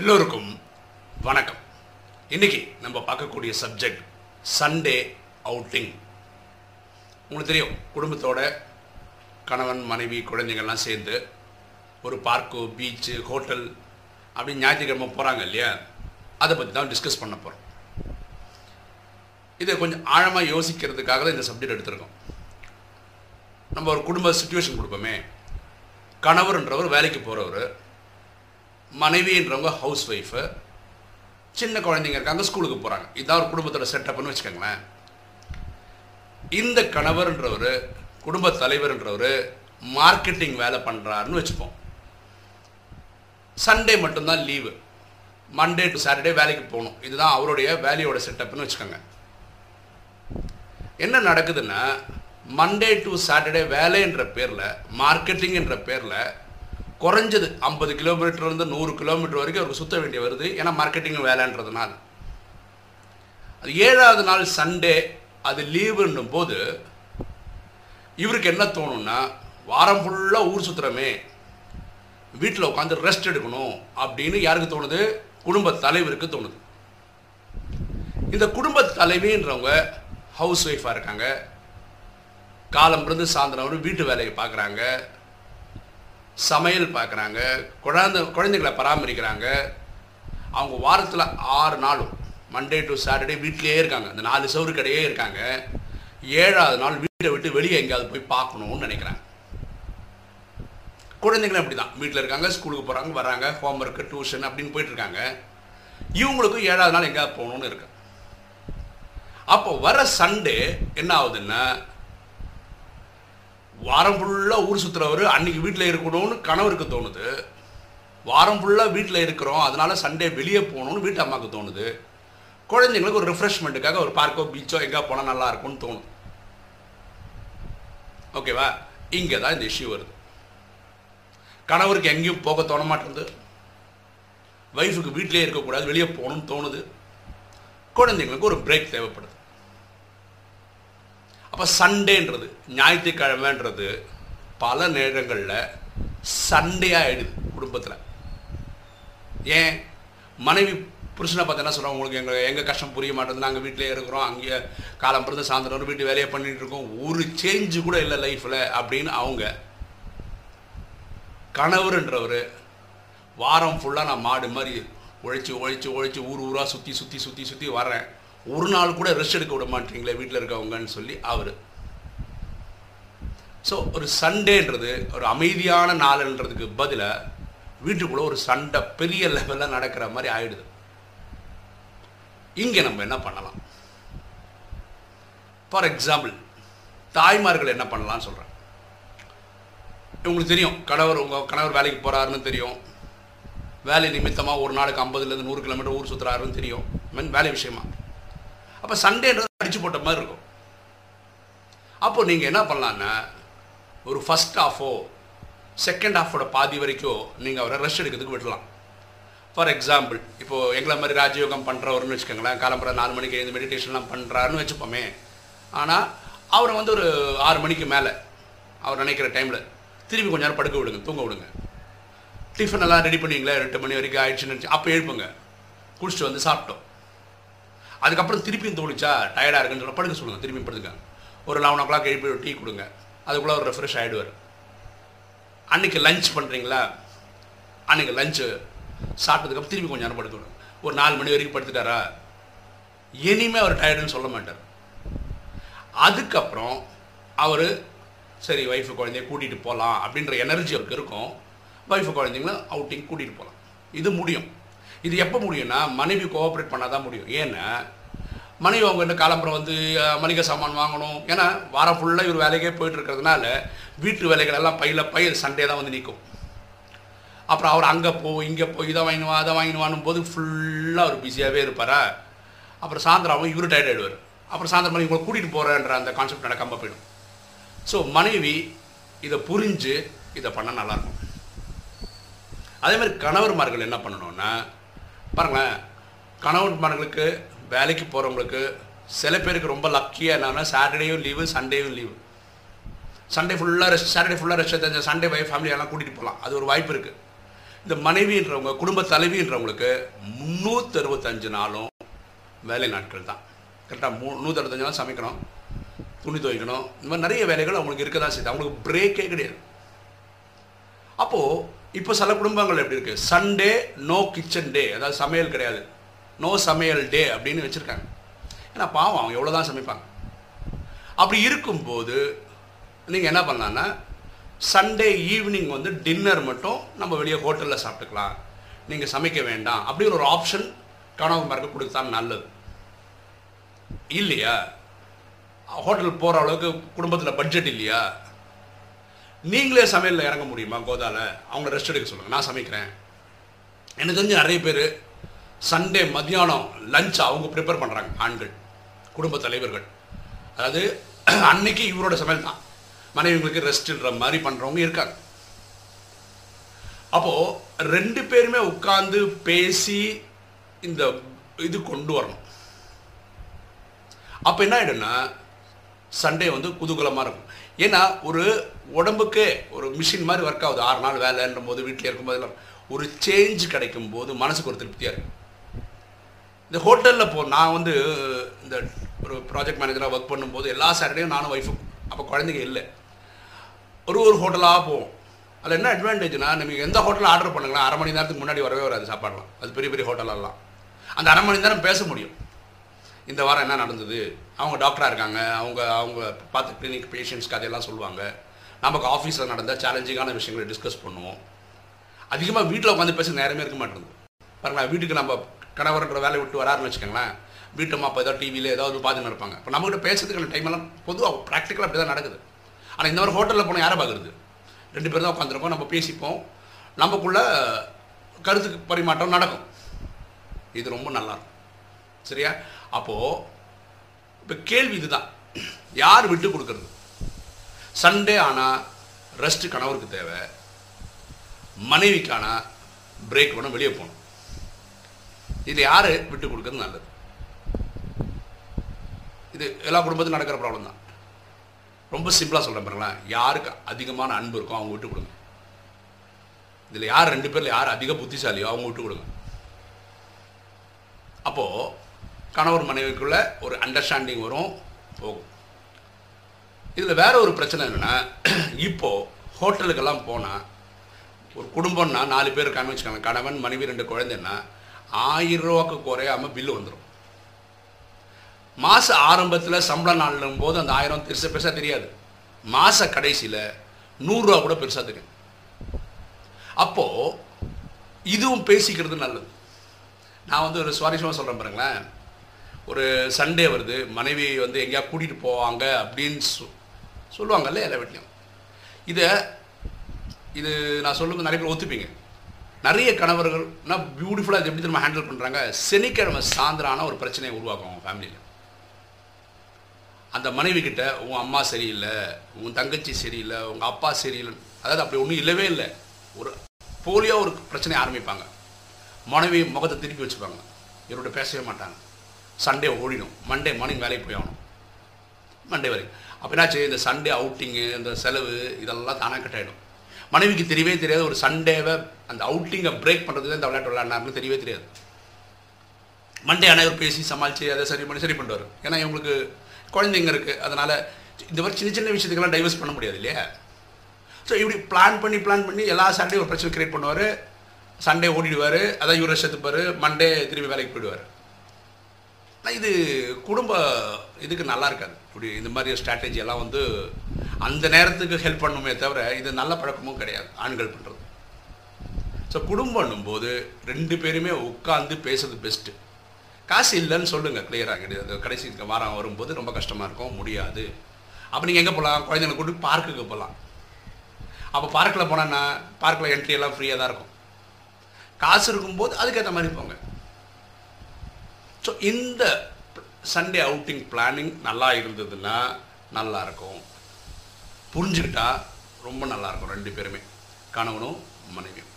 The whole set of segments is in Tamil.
எல்லோருக்கும் வணக்கம். இன்னைக்கு நம்ம பார்க்கக்கூடிய சப்ஜெக்ட் சண்டே அவுட்டிங் உங்களுக்கு தெரியும் குடும்பத்தோட கணவன் மனைவி குழந்தைங்கள்லாம் சேர்ந்து ஒரு பார்க்கோ பீச்சு ஹோட்டல் அப்படின்னு ஞாயிற்றுக்கிழமை போகிறாங்க இல்லையா? அதை பற்றி தான் டிஸ்கஸ் பண்ண போகிறோம் இதை கொஞ்சம் ஆழமாக யோசிக்கிறதுக்காக தான் இந்த சப்ஜெக்ட் எடுத்திருக்கோம். நம்ம ஒரு குடும்ப சுச்சுவேஷன் கொடுப்போமே. கணவர்ன்றவர் வேலைக்கு போகிறவர் மனைவின்றவங்க ஹவுஸ் ஒய்ஃபு சின்ன குழந்தைங்க இருக்காங்க ஸ்கூலுக்கு போகிறாங்க இதுதான் ஒரு குடும்பத்தோட செட்டப்னு வச்சுக்கோங்களேன். இந்த கணவர்ன்றவர் குடும்ப தலைவர்ன்றவர் மார்க்கெட்டிங் வேலை பண்ணுறாருன்னு வச்சுப்போம். சண்டே மட்டும்தான் லீவு மண்டே டு சாட்டர்டே வேலைக்கு போகணும். இதுதான் அவருடைய வேலையோட செட்டப்னு வச்சுக்கோங்க. என்ன நடக்குதுன்னா மண்டே டு சாட்டர்டே வேலைன்ற பேரில் மார்க்கெட்டிங் என்ற பேரில் குறைஞ்சது ஐம்பது கிலோமீட்டர்லேருந்து நூறு கிலோமீட்டர் வரைக்கும் அவருக்கு சுற்ற வேண்டிய வருது. ஏன்னா மார்க்கெட்டிங் வேலைன்றதுனால. அது ஏழாவது நாள் சண்டே அது லீவுன்னும் போது இவருக்கு என்ன தோணும்னா வாரம் ஃபுல்லாக ஊர் சுற்றுறமே வீட்டில் உட்காந்து ரெஸ்ட் எடுக்கணும் அப்படின்னு யாருக்கு தோணுது? குடும்ப தலைவருக்கு தோணுது. இந்த குடும்ப தலைவின்றவங்க ஹவுஸ் ஒய்ஃபாக இருக்காங்க. காலம் இருந்து சாயந்தரம் வீட்டு வேலையை பார்க்குறாங்க. சமையல் பார்க்குறாங்க குழந்தை குழந்தைங்களை பராமரிக்கிறாங்க. அவங்க வாரத்தில் ஆறு நாளும் மண்டே டு சாட்டர்டே வீட்டிலேயே இருக்காங்க. அந்த நாலு சவுறு கடையே இருக்காங்க. ஏழாவது நாள் வீட்டை விட்டு வெளியே எங்கேயாவது போய் பார்க்கணும்னு நினைக்கிறாங்க. குழந்தைங்களும் அப்படி தான் வீட்டில் இருக்காங்க ஸ்கூலுக்கு போகிறாங்க வராங்க ஹோம் ஒர்க்கு டியூஷன் அப்படின்னு போயிட்டுருக்காங்க. இவங்களுக்கும் ஏழாவது நாள் எங்கேயாவது போகணும்னு இருக்கு. அப்போ வர சண்டே என்ன ஆகுதுன்னா வாரம் ஃபுல்லாக ஊர் சுற்றுறவர் அன்றைக்கி வீட்டில் இருக்கணும்னு கணவருக்கு தோணுது. வாரம் ஃபுல்லாக வீட்டில் இருக்கிறோம் அதனால சண்டே வெளியே போகணும்னு வீட்டு அம்மாவுக்கு தோணுது. குழந்தைங்களுக்கு ஒரு ரிஃப்ரெஷ்மெண்ட்டுக்காக ஒரு பார்க்கோ பீச்சோ எங்கே போனால் நல்லா இருக்கும்னு தோணும். ஓகேவா இங்கே தான் இந்த இஷ்யூ வருது. கணவருக்கு எங்கேயும் போக தோண மாட்டேங்குது. ஒய்ஃபுக்கு வீட்டிலே இருக்கக்கூடாது வெளியே போகணும்னு தோணுது. குழந்தைங்களுக்கு ஒரு பிரேக் தேவைப்படுது. அப்போ சண்டேன்றது ஞாயிற்றுக்கிழமைன்றது பல நேரங்களில் சண்டையாக ஆகிடுது குடும்பத்தில். ஏன்? மனைவி புருஷனை பார்த்து என்ன சொல்கிறோம் உங்களுக்கு? எங்கள் எங்கள் கஷ்டம் புரிய மாட்டேங்குது. நாங்கள் வீட்டிலே இருக்கிறோம். அங்கேயே காலம் பிறந்து சாயந்தரம் வீட்டு வேலையை பண்ணிட்டு இருக்கோம். ஒரு சேஞ்சு கூட இல்லை லைஃப்பில் அப்படின்னு அவங்க கணவருன்றவர் வாரம் ஃபுல்லாக நான் மாடு மாதிரி உழைச்சி உழைச்சி உழைச்சி ஊர் ஊராக சுற்றி சுற்றி சுற்றி சுற்றி வரேன் ஒரு நாள் கூட ரெஸ்ட் எடுக்க விட மாட்டீங்களே வீட்டில் இருக்கவங்கன்னு சொல்லி அவர். ஸோ ஒரு சண்டேன்றது ஒரு அமைதியான நாள்ன்றதுக்கு பதிலாக வீட்டுக்குள்ளே ஒரு சண்டை பெரிய லெவலில் நடக்கிற மாதிரி ஆயிடுது. இங்கே நம்ம என்ன பண்ணலாம்? ஃபார் எக்ஸாம்பிள் தாய்மார்கள் என்ன பண்ணலாம்னு சொல்கிறேன் உங்களுக்கு தெரியும் கணவர் உங்கள் கணவர் வேலைக்கு போகிறாருன்னு தெரியும். வேலை நிமித்தமாக ஒரு நாளுக்கு ஐம்பதுலேருந்து நூறு கிலோமீட்டர் ஊர் சுற்றுறாருன்னு தெரியும். மீன் வேலை விஷயமா. அப்போ சண்டேன்றது அடிச்சு போட்ட மாதிரி இருக்கும். அப்போ நீங்கள் என்ன பண்ணலான்னா ஒரு ஃபஸ்ட் ஹாஃபோ செகண்ட் ஹாஃபோட பாதி வரைக்கும் நீங்கள் அவரை ரெஸ்ட் எடுக்கிறதுக்கு விடலாம். ஃபார் எக்ஸாம்பிள் இப்போது எங்களை மாதிரி ராஜயோகம் பண்ணுறவர்னு வச்சுக்கோங்களேன் காலம்புற நாலு மணிக்கு எழுந்து மெடிடேஷன்லாம் பண்ணுறாருன்னு வச்சுப்போமே. ஆனால் அவரை வந்து ஒரு ஆறு மணிக்கு மேலே அவர் நினைக்கிற டைமில் திரும்பி கொஞ்ச நேரம் படுக்க விடுங்க தூங்க விடுங்க. டிஃபன் எல்லாம் ரெடி பண்ணுவீங்களே ரெண்டு மணி வரைக்கும் ஆயிடுச்சுன்னு நினச்சி அப்போ எழுப்புங்க. குளிச்சுட்டு வந்து சாப்பிட்டோம். அதுக்கப்புறம் திருப்பியும் தோணுச்சா? டயர்டாக இருக்குன்னு சொல்ல படுக்க சொல்லுங்கள் திருப்பியும் படுத்துங்க ஒரு லெவன் ஓ கிளாக் எழுப்பி ஒரு டீ கொடுங்க. அதுக்குள்ளே ஒரு ரெஃப்ரெஷ் ஆகிடுவார் அன்றைக்கி லஞ்ச் பண்ணுறீங்களா அன்றைக்கி லஞ்சு சாப்பிட்டதுக்கப்புறம் திருப்பி கொஞ்சம் நேரம் படுத்து ஒரு நாலு மணி வரைக்கும் படுத்துட்டாரா? இனிமேல் அவர் டயர்டுன்னு சொல்ல மாட்டார். அதுக்கப்புறம் அவர் சரி ஒய்ஃபு குழந்தைய கூட்டிகிட்டு போகலாம் அப்படின்ற எனர்ஜி அவருக்கு இருக்கும். ஒய்ஃபு குழந்தைங்களும் அவுட்டிங் கூட்டிகிட்டு போகலாம் இது முடியும். இது எப்போ முடியும்னா மனைவி கோஆப்ரேட் பண்ணால் தான் முடியும். ஏன்னா மனைவி அவங்க என்ன காலம்புறம் வந்து மளிகை சாமான் வாங்கணும். ஏன்னா வாரம் ஃபுல்லாக இவர் வேலைக்கே போயிட்டு இருக்கிறதுனால வீட்டு வேலைகள் எல்லாம் பையில பயிர் சண்டே தான் வந்து நிற்கும் அப்புறம் அவர் அங்கே போ இங்கே போய் இதை வாங்கினுவா அதை வாங்கினுவானும் போது ஃபுல்லாக அவர் பிஸியாகவே இருப்பாரா? அப்புறம் சாயந்தரம் அவங்க இவரு டயர்ட் ஆகிடுவார் அப்புறம் சாயந்தரம் மணி இவங்களை கூட்டிகிட்டு போகிறேன்ற அந்த கான்செப்ட் நடக்காமல் போயிடும். ஸோ மனைவி இதை புரிஞ்சு இதை பண்ண நல்லாயிருக்கும் அதே மாதிரி கணவர்மார்கள் என்ன பண்ணணும்னா பாருங்களேன் கணவன்மார்களுக்கு வேலைக்கு போகிறவங்களுக்கு சில பேருக்கு ரொம்ப லக்கியாக என்னன்னா சாட்டர்டேயும் லீவு சண்டேயும் லீவு சண்டே ஃபுல்லாக ரெஸ்ட் சாட்டர்டே ஃபுல்லாக ரெஸ்ட் எடுத்து சண்டே பை ஃபேமிலி எல்லாம் கூட்டிகிட்டு போகலாம் அது ஒரு வாய்ப்பு இருக்குது இந்த மனைவின்றவங்க குடும்ப தலைவின்றவங்களுக்கு முந்நூற்றி அறுபத்தஞ்சு நாளும் வேலை நாட்கள் தான். கரெக்டாக மூ நூற்றி அறுபத்தஞ்சு நாள் சமைக்கணும் துணி துவைக்கணும். இந்த மாதிரி நிறைய வேலைகள் அவங்களுக்கு இருக்க தான் செய்யுது. அவங்களுக்கு பிரேக்கே கிடையாது. அப்போது இப்போ சில குடும்பங்கள் எப்படி இருக்குது சண்டே நோ கிச்சன் டே அதாவது சமையல் கிடையாது. நோ சமையல் டே அப்படின்னு வச்சுருக்காங்க. ஏன்னா பாவம் அவங்க எவ்வளோ தான் சமைப்பாங்க. அப்படி இருக்கும்போது நீங்கள் என்ன பண்ணலான்னா சண்டே ஈவினிங் வந்து டின்னர் மட்டும் நம்ம வெளியே ஹோட்டலில் சாப்பிட்டுக்கலாம். நீங்கள் சமைக்க வேண்டாம். அப்படின்னு ஒரு ஆப்ஷன் கணவன்மாருக்கு கொடுத்தா நல்லது. இல்லையா? ஹோட்டல் போகிற அளவுக்கு குடும்பத்தில் பட்ஜெட் இல்லையா? நீங்களே சமையலில் இறங்க முடியுமா கோதாவில் அவங்க ரெஸ்ட் எடுக்க சொல்லுங்கள் நான் சமைக்கிறேன். எனக்கு தெரிஞ்சு நிறைய பேர் சண்டே மத்தியானம் லஞ்ச் அவங்க ப்ரிப்பேர் பண்ணுறாங்க ஆண்கள் குடும்ப தலைவர்கள். அதாவது அன்னைக்கு இவரோட சமையல் தான். மனைவிங்களுக்கு ரெஸ்ட்ன்ற மாதிரி பண்ணுறவங்க இருக்காங்க. அப்போது ரெண்டு பேருமே உட்காந்து பேசி இந்த இது கொண்டு வரணும். அப்போ என்ன ஆகிடும்னா சண்டே வந்து குதூகலமாக இருக்கும். ஏன்னா ஒரு உடம்புக்கு ஒரு மிஷின் மாதிரி ஒர்க் ஆகுது. ஆறு நாள் வேலைன்ற போது வீட்டில் இருக்கும்போது ஒரு சேஞ்ச் கிடைக்கும் போது மனசுக்கு ஒரு திருப்தியாக இருக்கும். இந்த ஹோட்டலில் போ நான் வந்து இந்த ஒரு ப்ராஜெக்ட் மேனேஜராக ஒர்க் பண்ணும்போது எல்லா சாட்டர்டேயும் நானும் ஒய்ஃபும் அப்போ குழந்தைங்க இல்லை. ஒரு ஒரு ஹோட்டலாக போவோம். அதில் என்ன அட்வான்டேஜ்னா நீங்கள் எந்த ஹோட்டலில் ஆர்டர் பண்ணுங்களா அரை மணி நேரத்துக்கு முன்னாடி வரவே வராது சாப்பாடலாம். அது பெரிய பெரிய ஹோட்டலெல்லாம் அந்த அரை மணி நேரம் பேச முடியும். இந்த வாரம் என்ன நடந்தது? அவங்க டாக்டராக இருக்காங்க. அவங்க அவங்க பார்த்து கிளினிக் பேஷண்ட்ஸ்க்கு கதையெல்லாம் சொல்லுவாங்க. நமக்கு ஆஃபீஸில் நடந்த சேலஞ்சிங்கான விஷயங்களை டிஸ்கஸ் பண்ணுவோம். அதிகமாக வீட்டில் உட்காந்து பேச நேரமே இருக்க மாட்டேங்குது. பாருங்களேன் வீட்டுக்கு நம்ம கணவர்ன்ற வேலையை விட்டு வராருன்னு வச்சுக்கோங்களேன் வீட்டு அப்போ ஏதாவது டிவியில் ஏதாவது பார்த்துன்னு இருப்பாங்க. இப்போ நம்மகிட்ட பேசுறதுக்கான டைம் எல்லாம் பொதுவாக ப்ராக்டிக்கலாக அப்படி தான் நடக்குது. ஆனால் இந்த மாதிரி ஹோட்டலில் போனால் யாரை பார்க்குறது? ரெண்டு பேர் தான் உட்காந்துருக்கோம் நம்ம பேசிப்போம். நமக்குள்ள கருத்துக்கு பரிமாற்றம் நடக்கும். இது ரொம்ப நல்லாயிருக்கும். சரியா? அப்போது இப்போ கேள்வி இதுதான். யார் விட்டு கொடுக்கறது? சண்டே ஆனால் ரெஸ்ட்டு கணவருக்கு தேவை. மனைவிக்கான பிரேக் வேணும் வெளியே போகணும். இது யார் விட்டு கொடுக்கறது நல்லது. இது எல்லா குடும்பத்திலும் நடக்கிற ப்ராப்ளம் தான். ரொம்ப சிம்பிளாக சொல்கிறேன் பாருங்களேன். யாருக்கு அதிகமான அன்பு இருக்கோ அவங்க விட்டு கொடுங்க. இதில் யார் ரெண்டு பேரில் யார் அதிக புத்திசாலியோ அவங்க விட்டு கொடுங்க. அப்போது கணவர் மனைவிக்குள்ளே ஒரு அண்டர்ஸ்டாண்டிங் வரும். போகும். இதில் வேற ஒரு பிரச்சனை என்னென்னா இப்போது ஹோட்டலுக்கெல்லாம் போனால் ஒரு குடும்பம்னா நாலு பேர் இருக்கான்னு வச்சுக்கோங்க கணவன் மனைவி ரெண்டு குழந்தைன்னா ஆயிரம் ரூபாக்கு குறையாமல் பில்லு வந்துடும் மாத ஆரம்பத்தில் சம்பள நாளும் போது அந்த ஆயிரம் பெருசாக பெருசாக தெரியாது. மாத கடைசியில் நூறுரூவா கூட பெருசாக தெரியும். அப்போது இதுவும் பேசிக்கிறது நல்லது. நான் வந்து ஒரு சுவாரஸ்யமாக சொல்கிறேன் பாருங்களேன். ஒரு சண்டே வருது மனைவி வந்து எங்கேயா கூட்டிகிட்டு போவாங்க அப்படின்னு சொல்லுவாங்கல்ல எல்லா வீட்லையும் இதை இது நான் சொல்லும்போது நிறைய பேர் ஒத்துப்பீங்க. நிறைய கணவர்கள்னா பியூட்டிஃபுல்லாக இது எப்படி திரும்ப ஹேண்டில் பண்ணுறாங்க சனிக்கிழமை சாயந்தரான ஒரு பிரச்சனையை உருவாக்கும் அவங்க ஃபேமிலியில் அந்த மனைவி கிட்ட உன் அம்மா சரியில்லை உன் தங்கச்சி சரியில்லை உங்கள் அப்பா சரியில்லை. அதாவது அப்படி ஒன்றும் இல்லவே இல்லை. ஒரு போலியாக ஒரு பிரச்சனையை ஆரம்பிப்பாங்க. மனைவி முகத்தை திருப்பி வச்சுப்பாங்க. இவரோட பேசவே மாட்டாங்க. சண்டே ஓடிடும். மண்டே மார்னிங் வேலைக்கு போய் ஆகணும். மண்டே வரைக்கும். அப்போ என்னாச்சு? இந்த சண்டே அவுட்டிங்கு இந்த செலவு இதெல்லாம் தானாக கட் ஆகிடும் மனைவிக்கு தெரியவே தெரியாது. ஒரு சண்டேவை அந்த அவுட்டிங்கை பிரேக் பண்ணுறதுக்கு இந்த விளையாட்டு விளையாடினாருன்னு தெரியவே தெரியாது. மண்டே அனைவர் பேசி சமாளித்து அதை சரி பண்ணி சரி பண்ணுவார் ஏன்னா இவங்களுக்கு குழந்தைங்க இருக்குது அதனால் இந்த மாதிரி சின்ன சின்ன விஷயத்துக்கெல்லாம் டைவர்ஸ் பண்ண முடியாது இல்லையா? ஸோ இப்படி பிளான் பண்ணி பிளான் பண்ணி எல்லா சண்டே ஒரு பிரச்சனை கிரியேட் பண்ணுவார். சண்டே ஓடிடுவார். அதான் இவரை எடுத்துப்பார். மண்டே திரும்பி வேலைக்கு போயிடுவார். இது குடும்ப இதுக்கு நல்லா இருக்காது. இப்படி இந்த மாதிரி ஸ்ட்ராட்டஜி எல்லாம் வந்து அந்த நேரத்துக்கு ஹெல்ப் பண்ணுமே தவிர இது நல்ல பழக்கமும் கிடையாது ஆண்கள் பண்ணுறது ஸோ குடும்பம் போது ரெண்டு பேருமே உட்காந்து பேசுறது பெஸ்ட்டு காசு இல்லைன்னு சொல்லுங்கள் கிளியராக கிடையாது. கடைசி வாரம் வரும்போது ரொம்ப கஷ்டமாக இருக்கும் முடியாது. அப்போ நீங்கள் எங்கே போகலாம் குழந்தைங்களை கூட்டு பார்க்குக்கு போகலாம் அப்போ பார்க்கில் போனோன்னா பார்க்கில் என்ட்ரி எல்லாம் ஃப்ரீயாக தான் இருக்கும். காசு இருக்கும்போது அதுக்கேற்ற மாதிரி போங்க. ஸோ இந்த சண்டே அவுட்டிங் பிளானிங் நல்லா இருந்ததுன்னா நல்லாயிருக்கும் புரிஞ்சுக்கிட்டா ரொம்ப நல்லா இருக்கும் ரெண்டு பேருமே. கணவனும் மனைவியும்.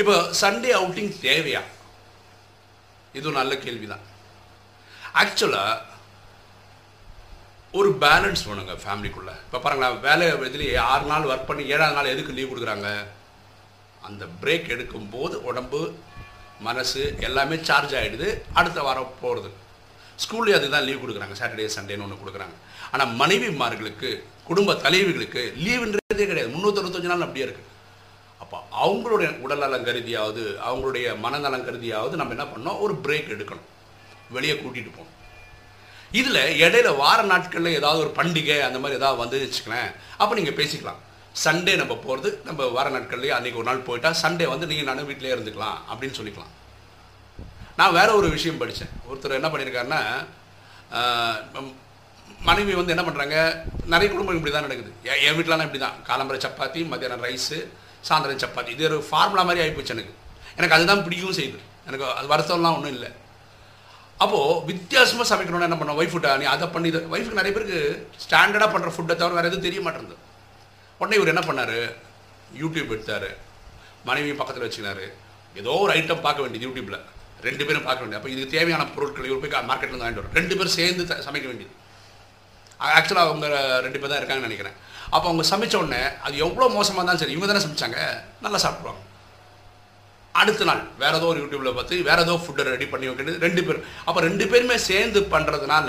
இப்போ சண்டே அவுட்டிங் தேவையா? இதுவும் நல்ல கேள்வி தான் ஆக்சுவலாக ஒரு பேலன்ஸ் வேணுங்க ஃபேமிலிக்குள்ளே இப்போ பாருங்களேன் வேலை இதுலேயே ஆறு நாள் ஒர்க் பண்ணி ஏழாவது நாள் எதுக்கு லீவ் கொடுக்குறாங்க? அந்த பிரேக் எடுக்கும்போது உடம்பு மனசு எல்லாமே சார்ஜ் ஆகிடுது அடுத்த வாரம் போகிறது ஸ்கூல்லேயே அதுதான் லீவ் கொடுக்குறாங்க. சாட்டர்டே சண்டேன்னு ஒன்று கொடுக்குறாங்க. ஆனால் மனைவிமார்களுக்கு குடும்ப தலைவிகளுக்கு லீவுன்றதே கிடையாது. முந்நூற்றறுபத்தஞ்சு நாள் அப்படியே இருக்குது அப்போ அவங்களுடைய உடல்நலம் கருதியாவது அவங்களுடைய மனநலம் கருதியாவது நம்ம என்ன பண்ணோம் ஒரு பிரேக் எடுக்கணும். வெளியே கூட்டிகிட்டு போகணும். இதில் இடையில வார நாட்களில் ஏதாவது ஒரு பண்டிகை அந்த மாதிரி ஏதாவது வந்து அப்போ நீங்கள் பேசிக்கலாம். சண்டே நம்ம போகிறது நம்ம வார நாட்கள்லேயே அன்றைக்கி ஒரு நாள் போயிட்டால் சண்டே வந்து நீங்கள் நானும் வீட்டிலே இருந்துக்கலாம் அப்படின்னு சொல்லிக்கலாம். நான் வேற ஒரு விஷயம் படித்தேன் ஒருத்தர் என்ன பண்ணியிருக்காருன்னா மனைவி வந்து என்ன பண்ணுறாங்க நிறைய குடும்பம் இப்படி தான் நடக்குது என் வீட்டிலலாம் இப்படி தான் காலம்பரை சப்பாத்தி மத்தியானம் ரைஸு சாயந்தரம் சப்பாத்தி. இது ஒரு ஃபார்முலா மாதிரி ஆகிப்போச்சு எனக்கு. எனக்கு அதுதான் பிடிக்கவும் செய்யுது எனக்கு அது வருத்தம்லாம் ஒன்றும் இல்லை. அப்போது வித்தியாசமாக சமைக்கணும்னு என்ன பண்ண ஒய்ஃபுட்டா நீ அதை பண்ணி இதை ஒய்ஃபுக்கு நிறைய பேருக்கு ஸ்டாண்டர்டாக பண்ணுற ஃபுட்டை தவிர வேறு எதுவும் தெரிய மாட்டேங்குது. உடனே இவர் என்ன பண்ணார்? யூடியூப் எடுத்தார். மனைவியும் பக்கத்தில் வச்சுக்கினார். ஏதோ ஒரு ஐட்டம் பார்க்க வேண்டியது யூடியூப்பில் ரெண்டு பேரும் பார்க்க வேண்டியது. அப்போ இதுக்கு தேவையான பொருட்கள் இவர் போய் மார்க்கெட்லேருந்து வாங்கிட்டு வரும். ரெண்டு பேரும் சேர்ந்து சமைக்க வேண்டியது. ஆக்சுவலாக அவங்க ரெண்டு பேர் தான் இருக்காங்கன்னு நினைக்கிறேன். அப்போ அவங்க சமைச்ச உடனே அது எவ்வளோ மோசமாக இருந்தாலும் சரி இவங்க தானே சமைச்சாங்க நல்லா சாப்பிடுவாங்க. அடுத்த நாள் வேற ஏதோ ஒரு யூடியூப்ல பார்த்து வேற ஏதோ ஃபுட்டை ரெடி பண்ணி வைக்கிறது ரெண்டு பேரும். அப்போ ரெண்டு பேருமே சேர்ந்து பண்ணுறதுனால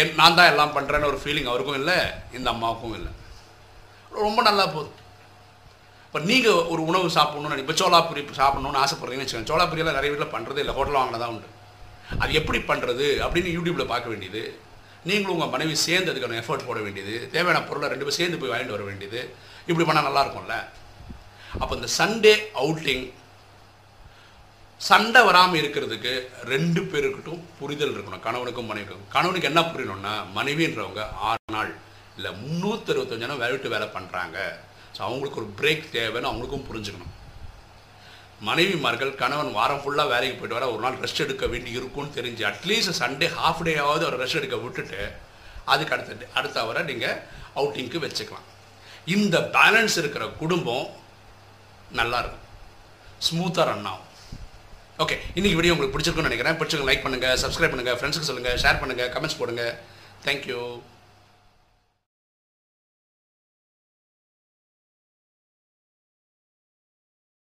என் நான் தான் எல்லாம் பண்ணுறேன்னு ஒரு ஃபீலிங் அவருக்கும் இல்லை இந்த அம்மாவுக்கும் இல்லை. ரொம்ப நல்லா போகுது இப்போ நீங்கள் ஒரு உணவு சாப்பிட்ணும்னு இப்போ சோளாபுரி சாப்பிட்ணுன்னு ஆசைப்படுறீங்கன்னு வச்சுக்கோங்க. சோளாபுரியெல்லாம் நிறைய வீட்டில் பண்ணுறதே இல்லை. ஹோட்டலில் வாங்கினதான் உண்டு. அது எப்படி பண்ணுறது அப்படின்னு யூடியூப்பில் பார்க்க வேண்டியது. நீங்களும் உங்கள் மனைவி சேர்ந்து அதுக்கான எஃபர்ட் போட வேண்டியது. தேவையான பொருளை ரெண்டு பேரும் சேர்ந்து போய் வாங்கிட்டு வர வேண்டியது. இப்படி பண்ணால் நல்லா இருக்கும்ல? அப்போ இந்த சண்டே அவுட்டிங் சண்டை வராமல் இருக்கிறதுக்கு ரெண்டு பேருக்கிட்டும் புரிதல் இருக்கணும். கணவனுக்கும் மனைவிக்கும். கணவனுக்கு என்ன புரியணும்னா மனைவின்றவங்க ஆறு நாள் இல்லை முந்நூற்றி அறுபத்தஞ்சு நாள் வேலை விட்டு வேலை பண்ணுறாங்க ஸோ அவங்களுக்கு ஒரு பிரேக் தேவைன்னு அவங்களுக்கும் புரிஞ்சுக்கணும். மனைவிமார்கள் கணவன் வாரம் ஃபுல்லாக வேலைக்கு போயிட்டு வர ஒரு நாள் ரெஸ்ட் எடுக்க வேண்டி இருக்கும்னு தெரிஞ்சு அட்லீஸ்ட் சண்டே ஹாஃப் டேயாவது அவர் ரெஸ்ட் எடுக்க விட்டுட்டு அதுக்கு அடுத்த அடுத்த அவரை நீங்கள் அவுட்டிங்க்கு வச்சுக்கலாம். இந்த பேலன்ஸ் இருக்கிற குடும்பம் நல்லா இருக்கும். ஸ்மூத்தாக ரன் ஆகும். ஓகே இன்றைக்கி வீடியோ உங்களுக்கு பிடிச்சிருக்குன்னு நினைக்கிறேன். பிடிச்சிருக்கு லைக் பண்ணுங்கள் சப்ஸ்கிரைப் பண்ணுங்கள் ஃப்ரெண்ட்ஸுக்கு சொல்லுங்கள் ஷேர் பண்ணுங்கள் கமெண்ட்ஸ் போடுங்க. தேங்க்யூ